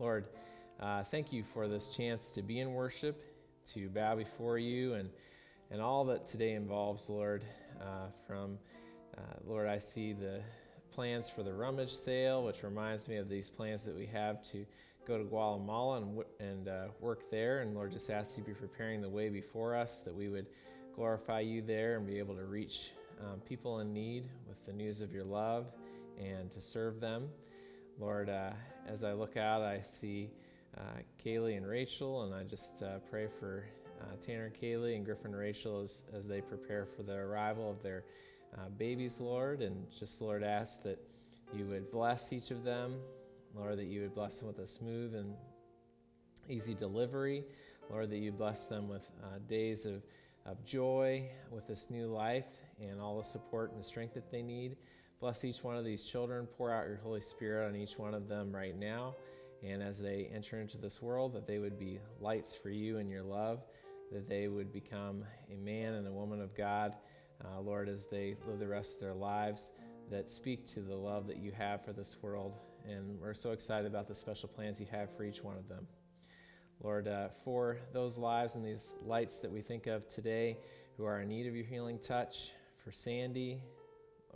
Lord, uh, thank you for this chance to be in worship, to bow before you, and, and all that today involves, Lord. Uh, from, uh, Lord, I see the plans for the rummage sale, which reminds me of these plans that we have to go to Guatemala and, and uh, work there. And Lord, just ask you to be preparing the way before us that we would glorify you there and be able to reach um, people in need with the news of your love and to serve them. Lord, uh, as I look out, I see uh, Kaylee and Rachel, and I just uh, pray for uh, Tanner, Kaylee, and Griffin, Rachel as, as they prepare for the arrival of their uh, babies, Lord. And just, Lord, ask that you would bless each of them, Lord, that you would bless them with a smooth and easy delivery. Lord, that you bless them with uh, days of, of joy with this new life and all the support and the strength that they need. Bless each one of these children. Pour out your Holy Spirit on each one of them right now. And as they enter into this world, that they would be lights for you and your love, that they would become a man and a woman of God, uh, Lord, as they live the rest of their lives, that speak to the love that you have for this world. And we're so excited about the special plans you have for each one of them. Lord, uh, for those lives and these lights that we think of today who are in need of your healing touch, for Sandy,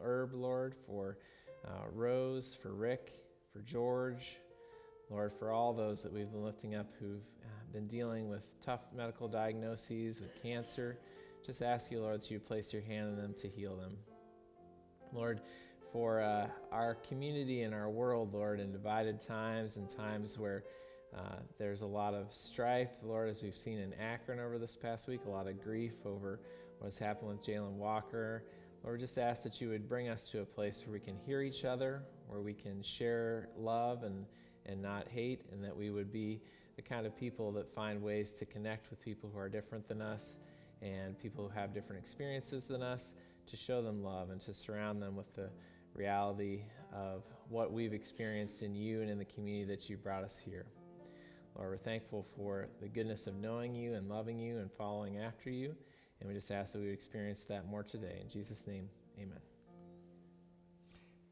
Herb, Lord, for uh, Rose, for Rick, for George, Lord, for all those that we've been lifting up who've uh, been dealing with tough medical diagnoses, with cancer, just ask you, Lord, that you place your hand on them to heal them. Lord, for uh, our community and our world, Lord, in divided times and times where uh, there's a lot of strife, Lord, as we've seen in Akron over this past week, a lot of grief over what's happened with Jayland Walker. Lord, just ask that you would bring us to a place where we can hear each other, where we can share love and, and not hate, and that we would be the kind of people that find ways to connect with people who are different than us and people who have different experiences than us, to show them love and to surround them with the reality of what we've experienced in you and in the community that you brought us here. Lord, we're thankful for the goodness of knowing you and loving you and following after you. And we just ask that we would experience that more today. In Jesus' name, amen.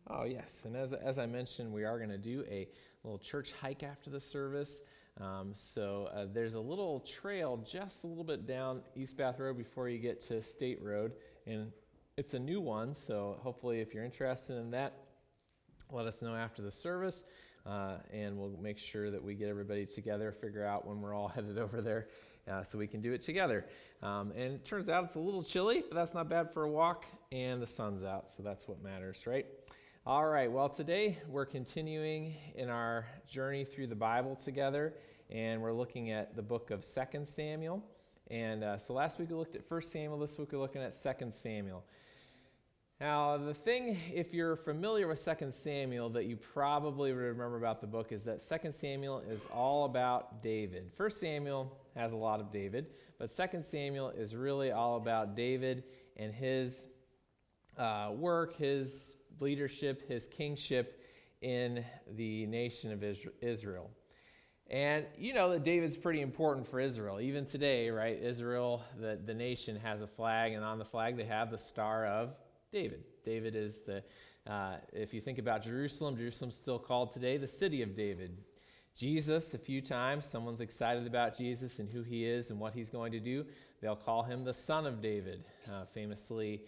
Oh, yes. And as, as I mentioned, we are going to do a little church hike after the service. Um, so uh, there's a little trail just a little bit down East Bath Road before you get to State Road. And it's a new one. So hopefully, if you're interested in that, let us know after the service. Uh, and we'll make sure that we get everybody together, figure out when we're all headed over there uh, so we can do it together. Um, and it turns out it's a little chilly, but that's not bad for a walk, and the sun's out, so that's what matters, right? All right, well, today we're continuing in our journey through the Bible together, and we're looking at the book of Second Samuel. And uh, so last week we looked at First Samuel, this week we're looking at Second Samuel. Now, the thing, if you're familiar with 2 Samuel, that you probably remember about the book is that 2 Samuel is all about David. 1 Samuel has a lot of David, but 2 Samuel is really all about David and his uh, work, his leadership, his kingship in the nation of Israel. And you know that David's pretty important for Israel. Even today, right? Israel, the, the nation, has a flag, and on the flag they have the Star of David. David is the, uh, if you think about Jerusalem, Jerusalem's still called today the city of David. Jesus, a few times, someone's excited about Jesus and who he is and what he's going to do, they'll call him the son of David. Uh, famously,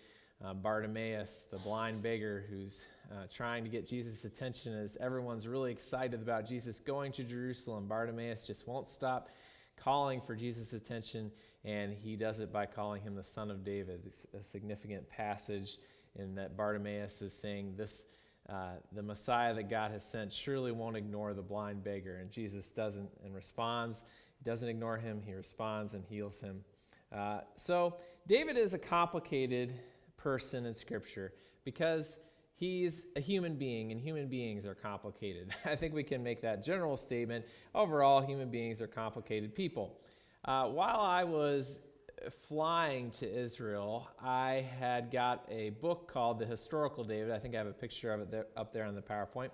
uh, Bartimaeus, the blind beggar who's uh, trying to get Jesus' attention as everyone's really excited about Jesus going to Jerusalem. Bartimaeus just won't stop calling for Jesus' attention and he does it by calling him the son of David. It's a significant passage in that Bartimaeus is saying, This, uh, the Messiah that God has sent surely won't ignore the blind beggar. And Jesus doesn't and responds. He doesn't ignore him, he responds and heals him. Uh, so, David is a complicated person in Scripture because he's a human being, and human beings are complicated. I think we can make that general statement. Overall, human beings are complicated people. Uh, while I was flying to Israel, I had got a book called The Historical David. I think I have a picture of it there, up there on the PowerPoint.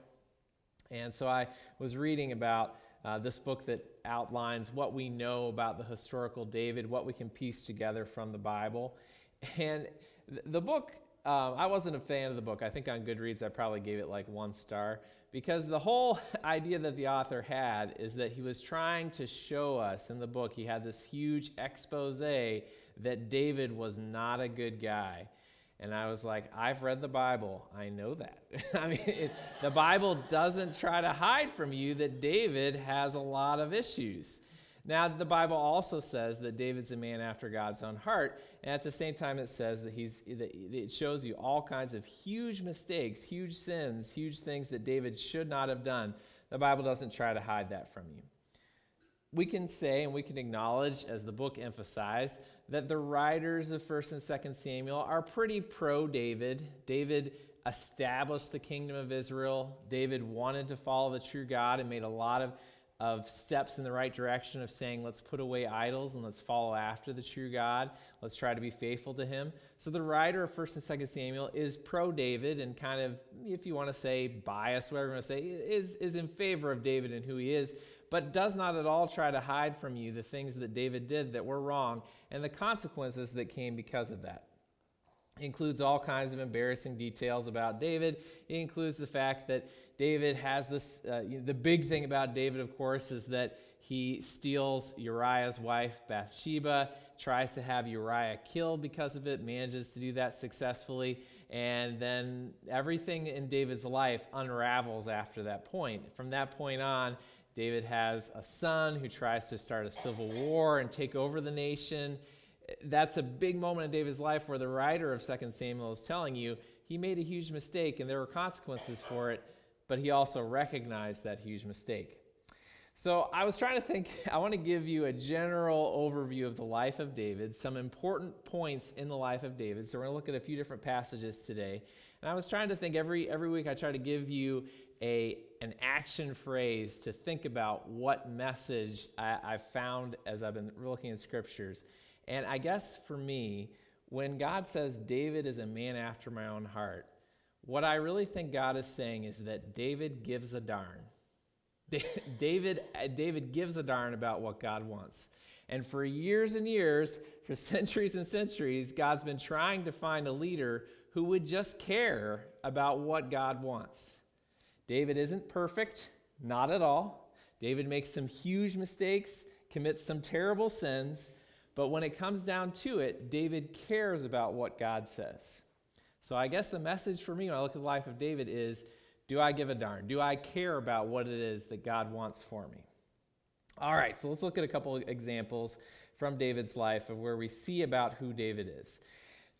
And so I was reading about uh, this book that outlines what we know about the historical David, what we can piece together from the Bible. And th- the book, um, I wasn't a fan of the book. I think on Goodreads I probably gave it like one star because the whole idea that the author had is that he was trying to show us in the book, he had this huge expose that David was not a good guy. And I was like, I've read the Bible. I know that. I mean, it, the Bible doesn't try to hide from you that David has a lot of issues. Now, the Bible also says that David's a man after God's own heart, and at the same time, it says that he's that it shows you all kinds of huge mistakes, huge sins, huge things that David should not have done. The Bible doesn't try to hide that from you. We can say and we can acknowledge, as the book emphasized, that the writers of 1st and 2nd Samuel are pretty pro David. David established the kingdom of Israel. David wanted to follow the true God and made a lot of of steps in the right direction of saying, let's put away idols and let's follow after the true God. Let's try to be faithful to him. So the writer of 1st and 2nd Samuel is pro David and kind of, if you want to say biased, whatever you want to say, is, is in favor of David and who he is, but does not at all try to hide from you the things that David did that were wrong and the consequences that came because of that includes all kinds of embarrassing details about David. It includes the fact that David has this. Uh, the big thing about David, of course, is that he steals Uriah's wife, Bathsheba, tries to have Uriah killed because of it, manages to do that successfully, and then everything in David's life unravels after that point. From that point on, David has a son who tries to start a civil war and take over the nation that's a big moment in David's life where the writer of 2 Samuel is telling you he made a huge mistake and there were consequences for it, but he also recognized that huge mistake. So I was trying to think, I want to give you a general overview of the life of David, some important points in the life of David. So we're going to look at a few different passages today. And I was trying to think every, every week I try to give you a, an action phrase to think about what message I, I've found as I've been looking at scriptures. And I guess for me, when God says David is a man after my own heart, what I really think God is saying is that David gives a darn. David, uh, David gives a darn about what God wants. And for years and years, for centuries and centuries, God's been trying to find a leader who would just care about what God wants. David isn't perfect, not at all. David makes some huge mistakes, commits some terrible sins, but when it comes down to it, David cares about what God says. So I guess the message for me when I look at the life of David is do I give a darn? Do I care about what it is that God wants for me? All right, so let's look at a couple of examples from David's life of where we see about who David is.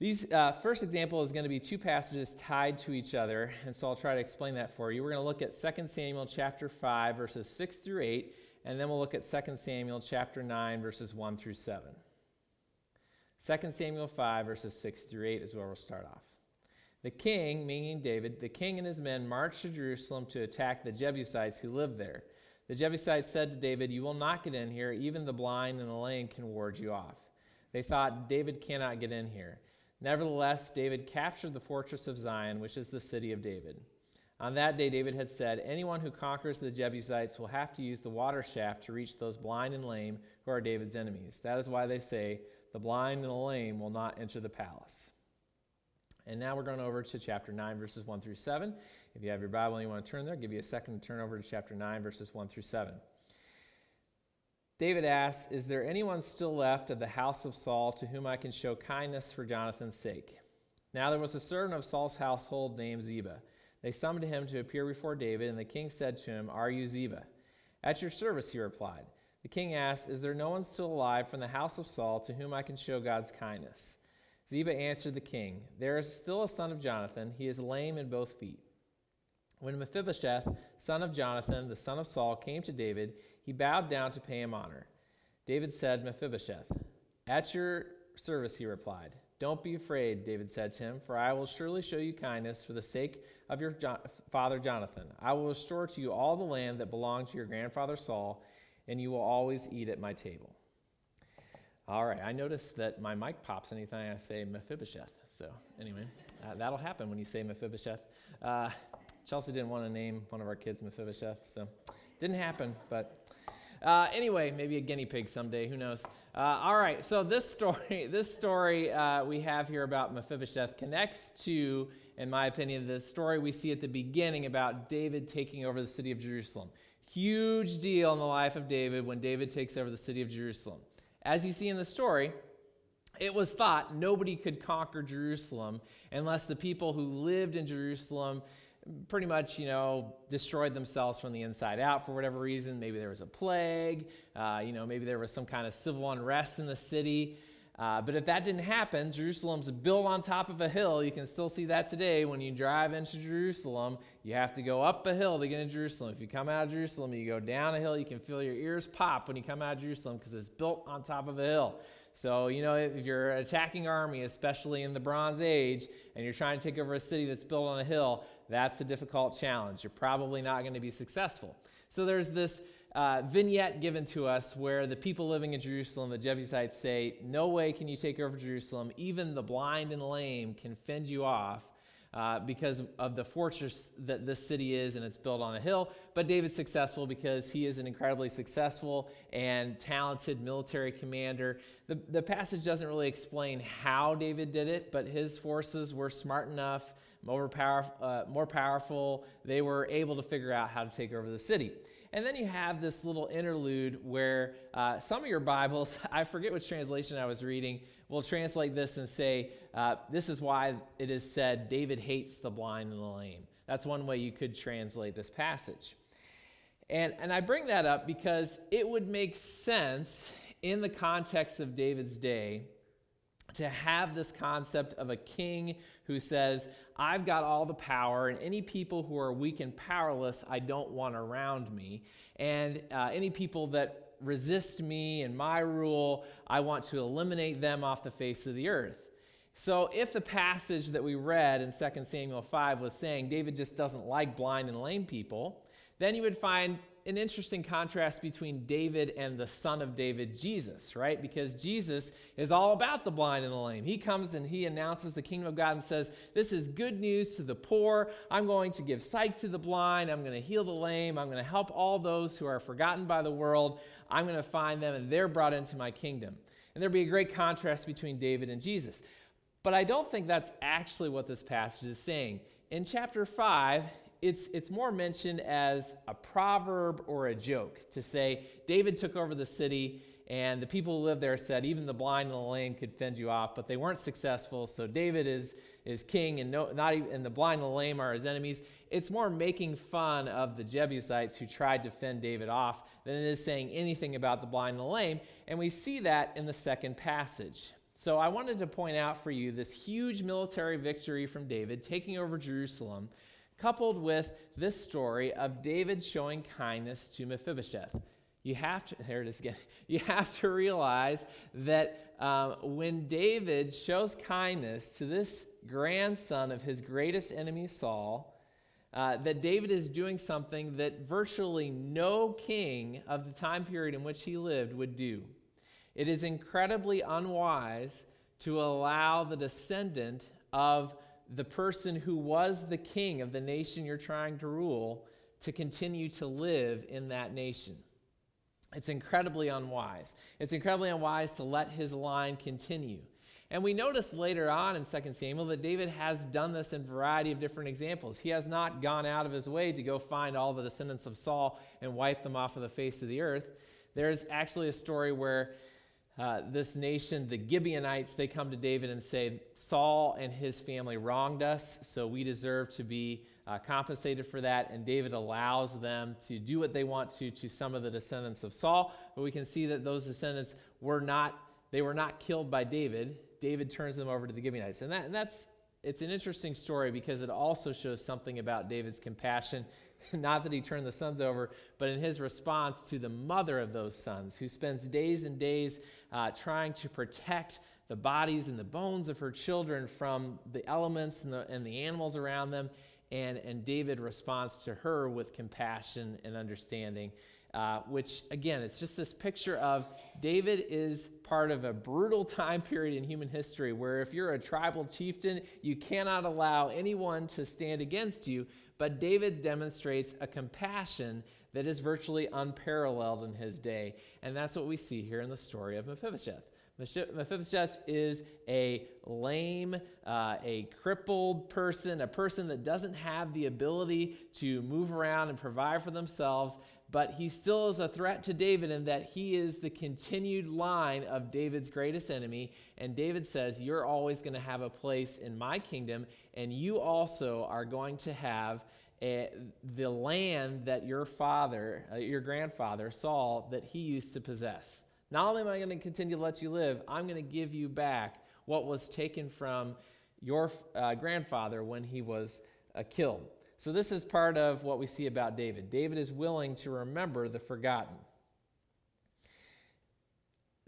These uh, first example is going to be two passages tied to each other, and so I'll try to explain that for you. We're going to look at 2 Samuel chapter 5 verses 6 through 8, and then we'll look at 2 Samuel chapter 9 verses 1 through 7. 2 Samuel 5, verses 6 through 8 is where we'll start off. The king, meaning David, the king and his men marched to Jerusalem to attack the Jebusites who lived there. The Jebusites said to David, You will not get in here. Even the blind and the lame can ward you off. They thought, David cannot get in here. Nevertheless, David captured the fortress of Zion, which is the city of David. On that day, David had said, Anyone who conquers the Jebusites will have to use the water shaft to reach those blind and lame who are David's enemies. That is why they say, the blind and the lame will not enter the palace. And now we're going over to chapter 9, verses 1 through 7. If you have your Bible and you want to turn there, I'll give you a second to turn over to chapter 9, verses 1 through 7. David asks, Is there anyone still left of the house of Saul to whom I can show kindness for Jonathan's sake? Now there was a servant of Saul's household named Ziba. They summoned him to appear before David, and the king said to him, Are you Ziba? At your service, he replied. The king asked, Is there no one still alive from the house of Saul to whom I can show God's kindness? Ziba answered the king, There is still a son of Jonathan. He is lame in both feet. When Mephibosheth, son of Jonathan, the son of Saul, came to David, he bowed down to pay him honor. David said, Mephibosheth, At your service, he replied. Don't be afraid, David said to him, for I will surely show you kindness for the sake of your jo- father Jonathan. I will restore to you all the land that belonged to your grandfather Saul and you will always eat at my table. All right, I noticed that my mic pops anytime I say Mephibosheth. So, anyway, uh, that'll happen when you say Mephibosheth. Uh, Chelsea didn't want to name one of our kids Mephibosheth, so it didn't happen, but. Uh, anyway, maybe a guinea pig someday. Who knows? Uh, all right. So this story, this story uh, we have here about Mephibosheth connects to in my opinion, the story we see at the beginning about David taking over the city of Jerusalem. Huge deal in the life of David when David takes over the city of Jerusalem. As you see in the story, it was thought nobody could conquer Jerusalem unless the people who lived in Jerusalem pretty much, you know, destroyed themselves from the inside out for whatever reason. Maybe there was a plague, uh, you know, maybe there was some kind of civil unrest in the city. Uh, but if that didn't happen, Jerusalem's built on top of a hill. You can still see that today when you drive into Jerusalem. You have to go up a hill to get into Jerusalem. If you come out of Jerusalem, you go down a hill, you can feel your ears pop when you come out of Jerusalem because it's built on top of a hill. So, you know, if you're an attacking army, especially in the Bronze Age, and you're trying to take over a city that's built on a hill, that's a difficult challenge. You're probably not going to be successful. So, there's this uh, vignette given to us where the people living in Jerusalem, the Jebusites, say, No way can you take over Jerusalem. Even the blind and lame can fend you off. Uh, because of the fortress that this city is and it's built on a hill. But David's successful because he is an incredibly successful and talented military commander. The, the passage doesn't really explain how David did it, but his forces were smart enough, more, power, uh, more powerful. They were able to figure out how to take over the city. And then you have this little interlude where uh, some of your Bibles, I forget which translation I was reading, will translate this and say, uh, This is why it is said, David hates the blind and the lame. That's one way you could translate this passage. And, and I bring that up because it would make sense in the context of David's day to have this concept of a king who says, I've got all the power, and any people who are weak and powerless, I don't want around me. And uh, any people that resist me and my rule, I want to eliminate them off the face of the earth. So, if the passage that we read in 2 Samuel 5 was saying David just doesn't like blind and lame people, then you would find an interesting contrast between David and the son of David, Jesus, right? Because Jesus is all about the blind and the lame. He comes and he announces the kingdom of God and says, This is good news to the poor. I'm going to give sight to the blind. I'm going to heal the lame. I'm going to help all those who are forgotten by the world. I'm going to find them and they're brought into my kingdom. And there'd be a great contrast between David and Jesus. But I don't think that's actually what this passage is saying. In chapter 5, it's, it's more mentioned as a proverb or a joke to say David took over the city and the people who lived there said even the blind and the lame could fend you off, but they weren't successful. So David is, is king and, no, not even, and the blind and the lame are his enemies. It's more making fun of the Jebusites who tried to fend David off than it is saying anything about the blind and the lame. And we see that in the second passage. So I wanted to point out for you this huge military victory from David taking over Jerusalem coupled with this story of David showing kindness to Mephibosheth. You have to, there it is again, you have to realize that um, when David shows kindness to this grandson of his greatest enemy, Saul, uh, that David is doing something that virtually no king of the time period in which he lived would do. It is incredibly unwise to allow the descendant of the person who was the king of the nation you're trying to rule to continue to live in that nation. It's incredibly unwise. It's incredibly unwise to let his line continue. And we notice later on in 2 Samuel that David has done this in a variety of different examples. He has not gone out of his way to go find all the descendants of Saul and wipe them off of the face of the earth. There's actually a story where uh, this nation, the Gibeonites, they come to David and say, Saul and his family wronged us, so we deserve to be uh, compensated for that. And David allows them to do what they want to to some of the descendants of Saul. But we can see that those descendants were not, they were not killed by David. David turns them over to the Gibeonites. And, that, and that's, it's an interesting story because it also shows something about David's compassion not that he turned the sons over, but in his response to the mother of those sons, who spends days and days uh, trying to protect the bodies and the bones of her children from the elements and the, and the animals around them. And, and David responds to her with compassion and understanding, uh, which, again, it's just this picture of David is part of a brutal time period in human history where if you're a tribal chieftain, you cannot allow anyone to stand against you. But David demonstrates a compassion that is virtually unparalleled in his day. And that's what we see here in the story of Mephibosheth. Mephibosheth is a lame, uh, a crippled person, a person that doesn't have the ability to move around and provide for themselves, but he still is a threat to David in that he is the continued line of David's greatest enemy. And David says, You're always going to have a place in my kingdom, and you also are going to have a, the land that your father, uh, your grandfather, Saul, that he used to possess. Not only am I going to continue to let you live, I'm going to give you back what was taken from your uh, grandfather when he was uh, killed. So, this is part of what we see about David. David is willing to remember the forgotten.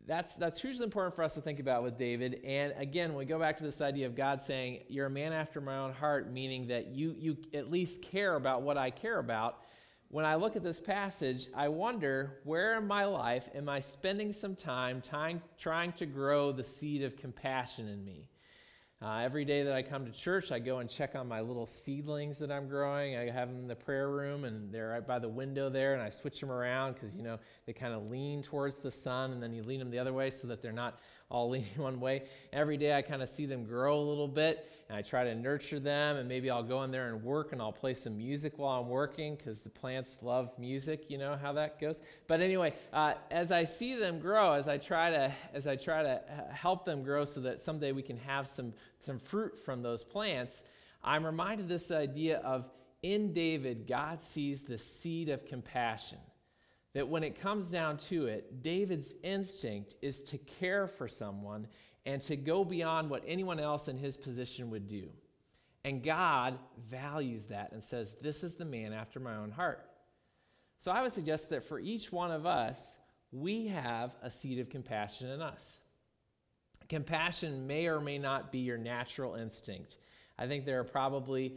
That's, that's hugely important for us to think about with David. And again, we go back to this idea of God saying, You're a man after my own heart, meaning that you, you at least care about what I care about, when I look at this passage, I wonder where in my life am I spending some time trying, trying to grow the seed of compassion in me? Uh, every day that I come to church, I go and check on my little seedlings that I'm growing. I have them in the prayer room, and they're right by the window there, and I switch them around because, you know, they kind of lean towards the sun, and then you lean them the other way so that they're not all leaning one way. Every day I kind of see them grow a little bit, and I try to nurture them, and maybe I'll go in there and work, and I'll play some music while I'm working because the plants love music. You know how that goes. But anyway, uh, as I see them grow, as I try to as I try to help them grow, so that someday we can have some some fruit from those plants, I'm reminded this idea of in David, God sees the seed of compassion that when it comes down to it, David's instinct is to care for someone and to go beyond what anyone else in his position would do. And God values that and says, This is the man after my own heart. So I would suggest that for each one of us, we have a seed of compassion in us. Compassion may or may not be your natural instinct. I think there are probably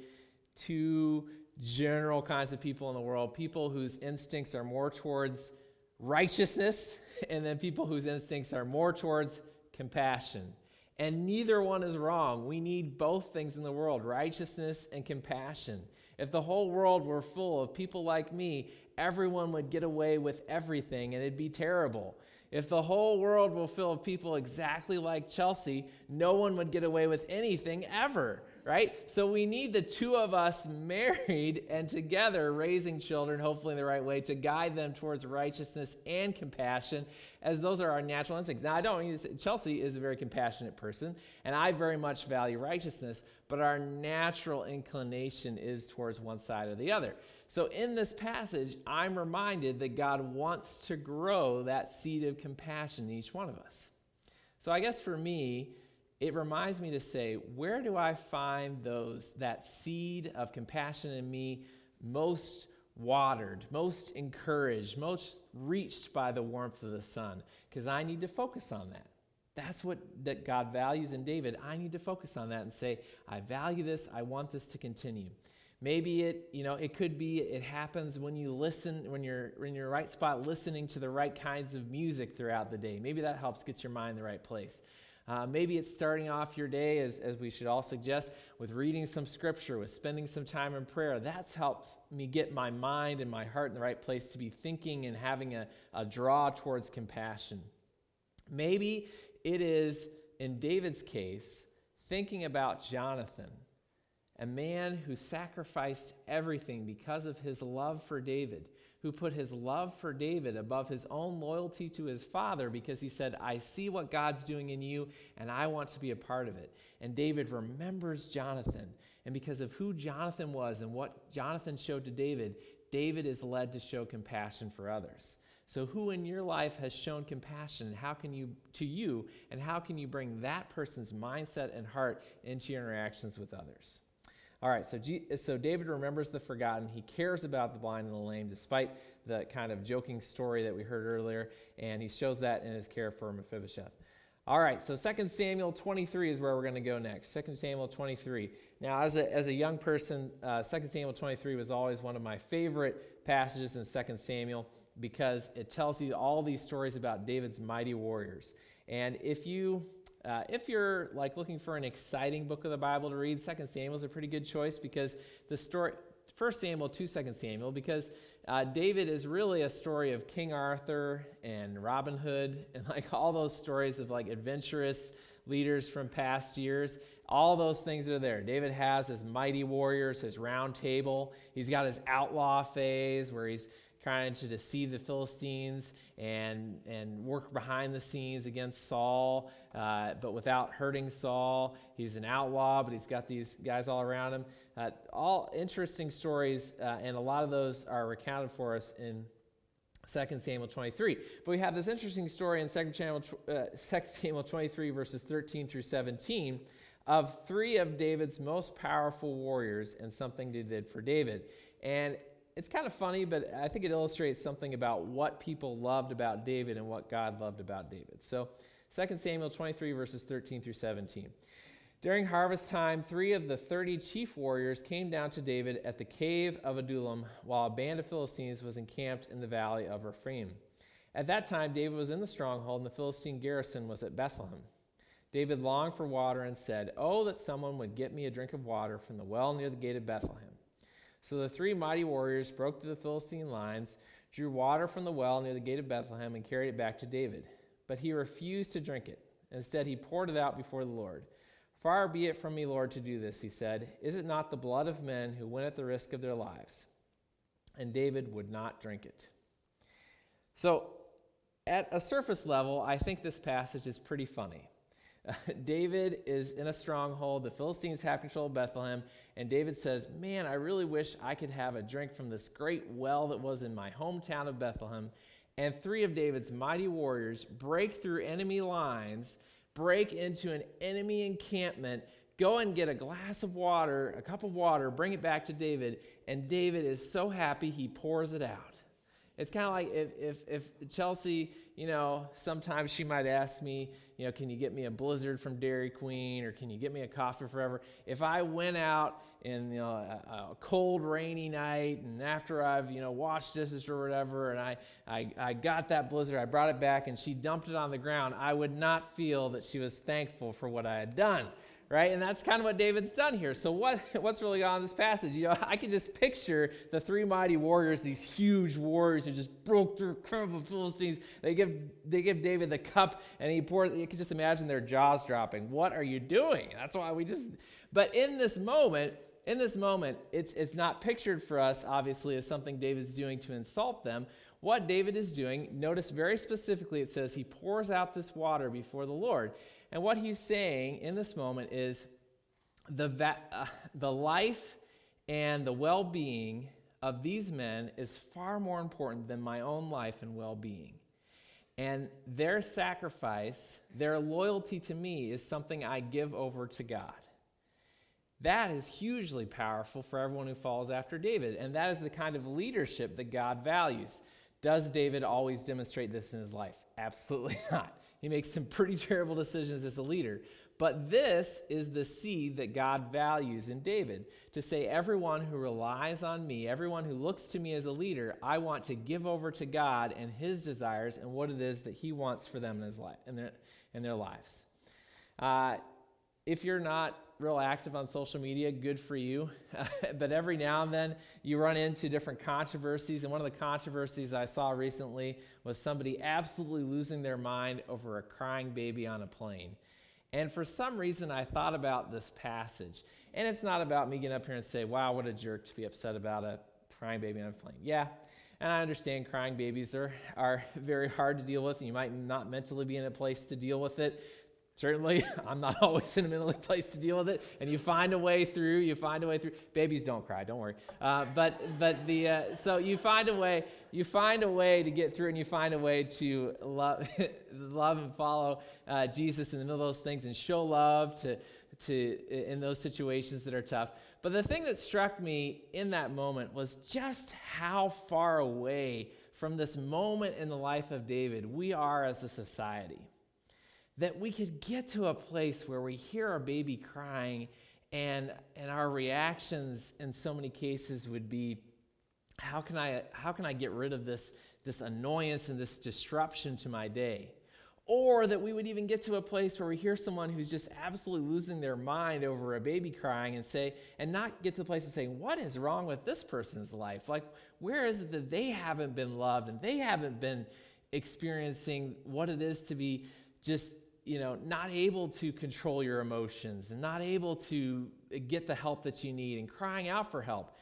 two general kinds of people in the world people whose instincts are more towards righteousness, and then people whose instincts are more towards compassion. And neither one is wrong. We need both things in the world righteousness and compassion. If the whole world were full of people like me, everyone would get away with everything and it'd be terrible. If the whole world were full of people exactly like Chelsea, no one would get away with anything ever right? So we need the two of us married and together raising children, hopefully in the right way, to guide them towards righteousness and compassion, as those are our natural instincts. Now, I don't mean to say, Chelsea is a very compassionate person, and I very much value righteousness, but our natural inclination is towards one side or the other. So in this passage, I'm reminded that God wants to grow that seed of compassion in each one of us. So I guess for me, it reminds me to say, where do I find those, that seed of compassion in me most watered, most encouraged, most reached by the warmth of the sun? Because I need to focus on that. That's what that God values in David. I need to focus on that and say, I value this, I want this to continue. Maybe it, you know, it could be it happens when you listen, when you're in your right spot, listening to the right kinds of music throughout the day. Maybe that helps get your mind in the right place. Uh, maybe it's starting off your day, as, as we should all suggest, with reading some scripture, with spending some time in prayer. That helps me get my mind and my heart in the right place to be thinking and having a, a draw towards compassion. Maybe it is, in David's case, thinking about Jonathan, a man who sacrificed everything because of his love for David who put his love for David above his own loyalty to his father because he said, I see what God's doing in you and I want to be a part of it. And David remembers Jonathan. And because of who Jonathan was and what Jonathan showed to David, David is led to show compassion for others. So, who in your life has shown compassion how can you to you and how can you bring that person's mindset and heart into your interactions with others? All right, so, G, so David remembers the forgotten. He cares about the blind and the lame, despite the kind of joking story that we heard earlier, and he shows that in his care for Mephibosheth. All right, so 2 Samuel 23 is where we're going to go next. 2 Samuel 23. Now, as a, as a young person, uh, 2 Samuel 23 was always one of my favorite passages in 2 Samuel because it tells you all these stories about David's mighty warriors. And if you uh, if you're like looking for an exciting book of the Bible to read, Second Samuel is a pretty good choice because the story, 1 Samuel, 2 2 Samuel, because uh, David is really a story of King Arthur and Robin Hood and like all those stories of like adventurous leaders from past years. All those things are there. David has his mighty warriors, his round table. He's got his outlaw phase where he's trying to deceive the Philistines and, and work behind the scenes against Saul, uh, but without hurting Saul. He's an outlaw, but he's got these guys all around him. Uh, all interesting stories, uh, and a lot of those are recounted for us in 2 Samuel 23. But we have this interesting story in 2 Samuel, uh, 2 Samuel 23, verses 13 through 17, of three of David's most powerful warriors and something they did for David. And it's kind of funny, but I think it illustrates something about what people loved about David and what God loved about David. So, 2 Samuel 23, verses 13 through 17. During harvest time, three of the 30 chief warriors came down to David at the cave of Adullam, while a band of Philistines was encamped in the valley of Rephaim. At that time, David was in the stronghold, and the Philistine garrison was at Bethlehem. David longed for water and said, Oh, that someone would get me a drink of water from the well near the gate of Bethlehem. So the three mighty warriors broke through the Philistine lines, drew water from the well near the gate of Bethlehem, and carried it back to David. But he refused to drink it. Instead, he poured it out before the Lord. Far be it from me, Lord, to do this, he said. Is it not the blood of men who went at the risk of their lives? And David would not drink it. So, at a surface level, I think this passage is pretty funny. David is in a stronghold. The Philistines have control of Bethlehem. And David says, Man, I really wish I could have a drink from this great well that was in my hometown of Bethlehem. And three of David's mighty warriors break through enemy lines, break into an enemy encampment, go and get a glass of water, a cup of water, bring it back to David. And David is so happy he pours it out. It's kind of like if, if, if Chelsea, you know, sometimes she might ask me, you know, can you get me a blizzard from Dairy Queen or can you get me a coffee forever? If I went out in you know, a, a, cold, rainy night and after I've, you know, washed dishes or whatever and I, I, I got that blizzard, I brought it back and she dumped it on the ground, I would not feel that she was thankful for what I had done right? And that's kind of what David's done here. So what, what's really going on in this passage? You know, I can just picture the three mighty warriors, these huge warriors who just broke through of Philistines. They give, they give David the cup and he pours, you can just imagine their jaws dropping. What are you doing? That's why we just, but in this moment, in this moment, it's, it's not pictured for us, obviously, as something David's doing to insult them. What David is doing, notice very specifically, it says he pours out this water before the Lord. And what he's saying in this moment is the, va- uh, the life and the well being of these men is far more important than my own life and well being. And their sacrifice, their loyalty to me, is something I give over to God. That is hugely powerful for everyone who follows after David. And that is the kind of leadership that God values. Does David always demonstrate this in his life? Absolutely not. He makes some pretty terrible decisions as a leader. But this is the seed that God values in David to say, everyone who relies on me, everyone who looks to me as a leader, I want to give over to God and his desires and what it is that he wants for them in, his life, in, their, in their lives. Uh, if you're not real active on social media, good for you. but every now and then you run into different controversies. And one of the controversies I saw recently was somebody absolutely losing their mind over a crying baby on a plane. And for some reason, I thought about this passage. And it's not about me getting up here and say, wow, what a jerk to be upset about a crying baby on a plane. Yeah, and I understand crying babies are, are very hard to deal with. And you might not mentally be in a place to deal with it. Certainly, I'm not always in a mentally place to deal with it, and you find a way through. You find a way through. Babies don't cry, don't worry. Uh, but but the uh, so you find a way. You find a way to get through, and you find a way to love, love and follow uh, Jesus in the middle of those things, and show love to to in those situations that are tough. But the thing that struck me in that moment was just how far away from this moment in the life of David we are as a society that we could get to a place where we hear our baby crying and and our reactions in so many cases would be how can i how can i get rid of this this annoyance and this disruption to my day Or that we would even get to a place where we hear someone who's just absolutely losing their mind over a baby crying and say, and not get to the place of saying, what is wrong with this person's life? Like, where is it that they haven't been loved and they haven't been experiencing what it is to be just, you know, not able to control your emotions and not able to get the help that you need and crying out for help?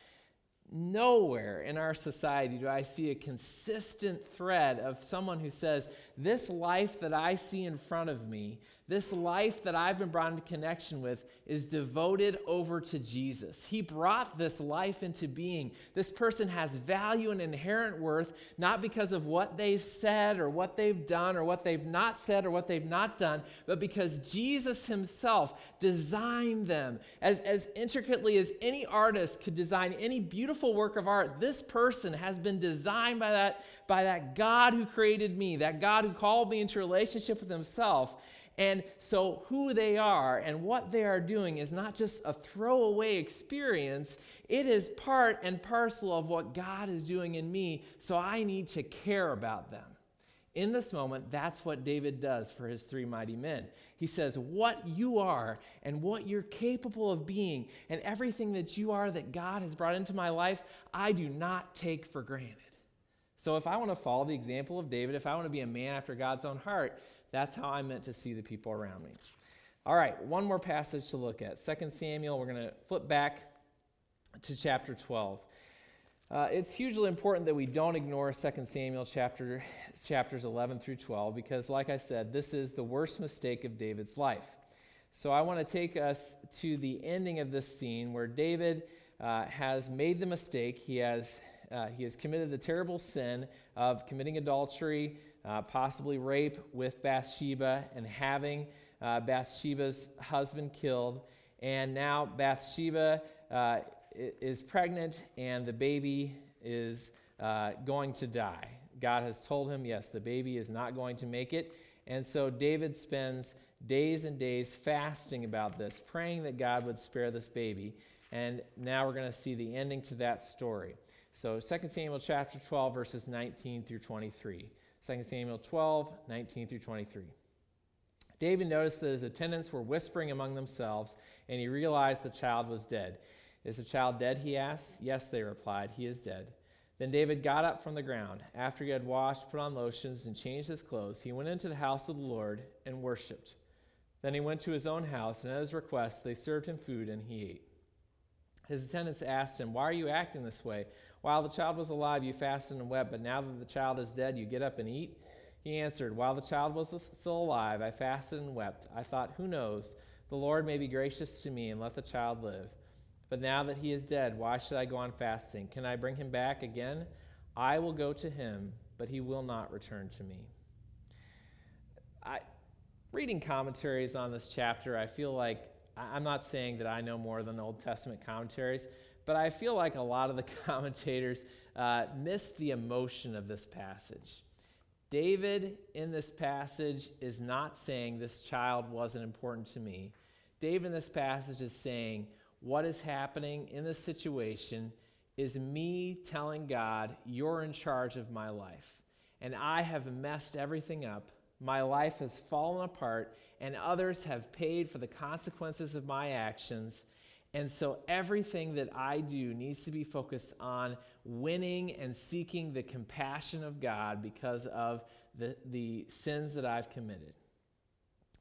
Nowhere in our society do I see a consistent thread of someone who says, This life that I see in front of me, this life that I've been brought into connection with, is devoted over to Jesus. He brought this life into being. This person has value and inherent worth, not because of what they've said or what they've done or what they've not said or what they've not done, but because Jesus Himself designed them as, as intricately as any artist could design any beautiful work of art. This person has been designed by that, by that God who created me, that God who called me into relationship with Himself. And so, who they are and what they are doing is not just a throwaway experience, it is part and parcel of what God is doing in me. So, I need to care about them. In this moment, that's what David does for his three mighty men. He says, What you are and what you're capable of being, and everything that you are that God has brought into my life, I do not take for granted. So, if I want to follow the example of David, if I want to be a man after God's own heart, that's how I'm meant to see the people around me. All right, one more passage to look at. 2 Samuel, we're going to flip back to chapter 12. Uh, it's hugely important that we don't ignore 2 Samuel chapter, chapters 11 through 12 because, like I said, this is the worst mistake of David's life. So I want to take us to the ending of this scene where David uh, has made the mistake. He has, uh, he has committed the terrible sin of committing adultery uh, possibly rape with Bathsheba and having uh, Bathsheba's husband killed. And now Bathsheba uh, is pregnant and the baby is uh, going to die. God has told him, yes, the baby is not going to make it. And so David spends days and days fasting about this, praying that God would spare this baby. And now we're going to see the ending to that story. So 2 Samuel chapter 12, verses 19 through 23. 2 Samuel 12, 19 through 23. David noticed that his attendants were whispering among themselves, and he realized the child was dead. Is the child dead? He asked. Yes, they replied. He is dead. Then David got up from the ground. After he had washed, put on lotions, and changed his clothes, he went into the house of the Lord and worshiped. Then he went to his own house, and at his request, they served him food, and he ate. His attendants asked him, Why are you acting this way? While the child was alive, you fasted and wept, but now that the child is dead, you get up and eat? He answered, While the child was still alive, I fasted and wept. I thought, Who knows? The Lord may be gracious to me and let the child live. But now that he is dead, why should I go on fasting? Can I bring him back again? I will go to him, but he will not return to me. I, reading commentaries on this chapter, I feel like I'm not saying that I know more than Old Testament commentaries, but I feel like a lot of the commentators uh, miss the emotion of this passage. David in this passage is not saying this child wasn't important to me. David in this passage is saying what is happening in this situation is me telling God, You're in charge of my life. And I have messed everything up. My life has fallen apart, and others have paid for the consequences of my actions. And so everything that I do needs to be focused on winning and seeking the compassion of God because of the, the sins that I've committed.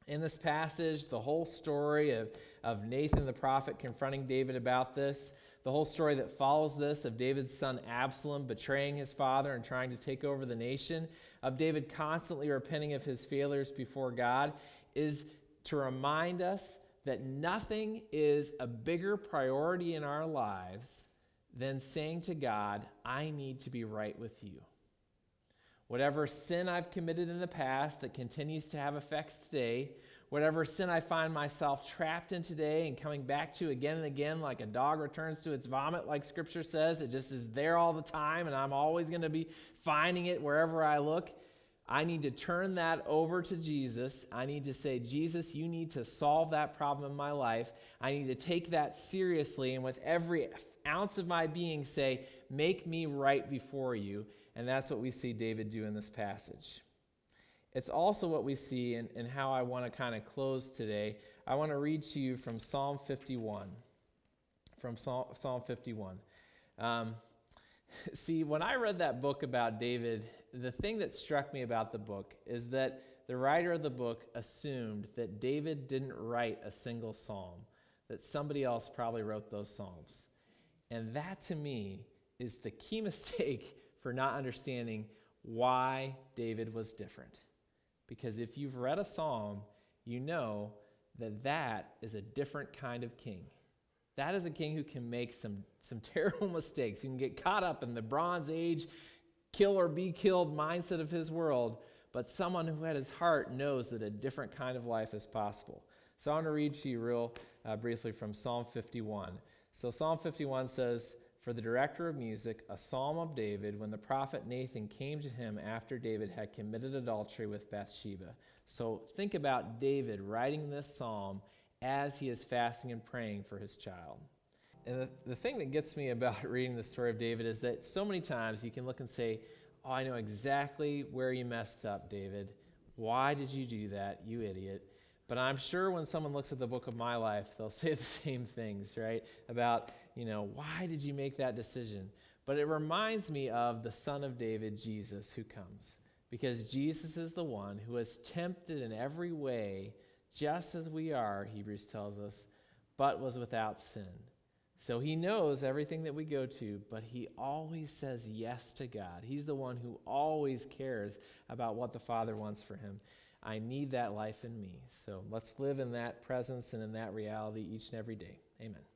In this passage, the whole story of, of Nathan the prophet confronting David about this, the whole story that follows this of David's son Absalom betraying his father and trying to take over the nation, of David constantly repenting of his failures before God, is to remind us that nothing is a bigger priority in our lives than saying to God, I need to be right with you. Whatever sin I've committed in the past that continues to have effects today, whatever sin I find myself trapped in today and coming back to again and again, like a dog returns to its vomit, like scripture says, it just is there all the time, and I'm always going to be finding it wherever I look. I need to turn that over to Jesus. I need to say, Jesus, you need to solve that problem in my life. I need to take that seriously and with every ounce of my being say, make me right before you. And that's what we see David do in this passage. It's also what we see in how I want to kind of close today. I want to read to you from Psalm 51. From Psalm, Psalm 51. Um, see, when I read that book about David, the thing that struck me about the book is that the writer of the book assumed that David didn't write a single psalm, that somebody else probably wrote those psalms. And that to me is the key mistake for not understanding why David was different. Because if you've read a psalm, you know that that is a different kind of king. That is a king who can make some, some terrible mistakes. You can get caught up in the Bronze Age, kill or be killed mindset of his world, but someone who had his heart knows that a different kind of life is possible. So I want to read to you real uh, briefly from Psalm 51. So Psalm 51 says, For the director of music, a psalm of David, when the prophet Nathan came to him after David had committed adultery with Bathsheba. So think about David writing this psalm as he is fasting and praying for his child. And the, the thing that gets me about reading the story of David is that so many times you can look and say, Oh, I know exactly where you messed up, David. Why did you do that, you idiot? But I'm sure when someone looks at the book of my life, they'll say the same things, right? About, you know, why did you make that decision? But it reminds me of the Son of David, Jesus, who comes. Because Jesus is the one who was tempted in every way, just as we are, Hebrews tells us, but was without sin. So he knows everything that we go to, but he always says yes to God. He's the one who always cares about what the Father wants for him. I need that life in me. So let's live in that presence and in that reality each and every day. Amen.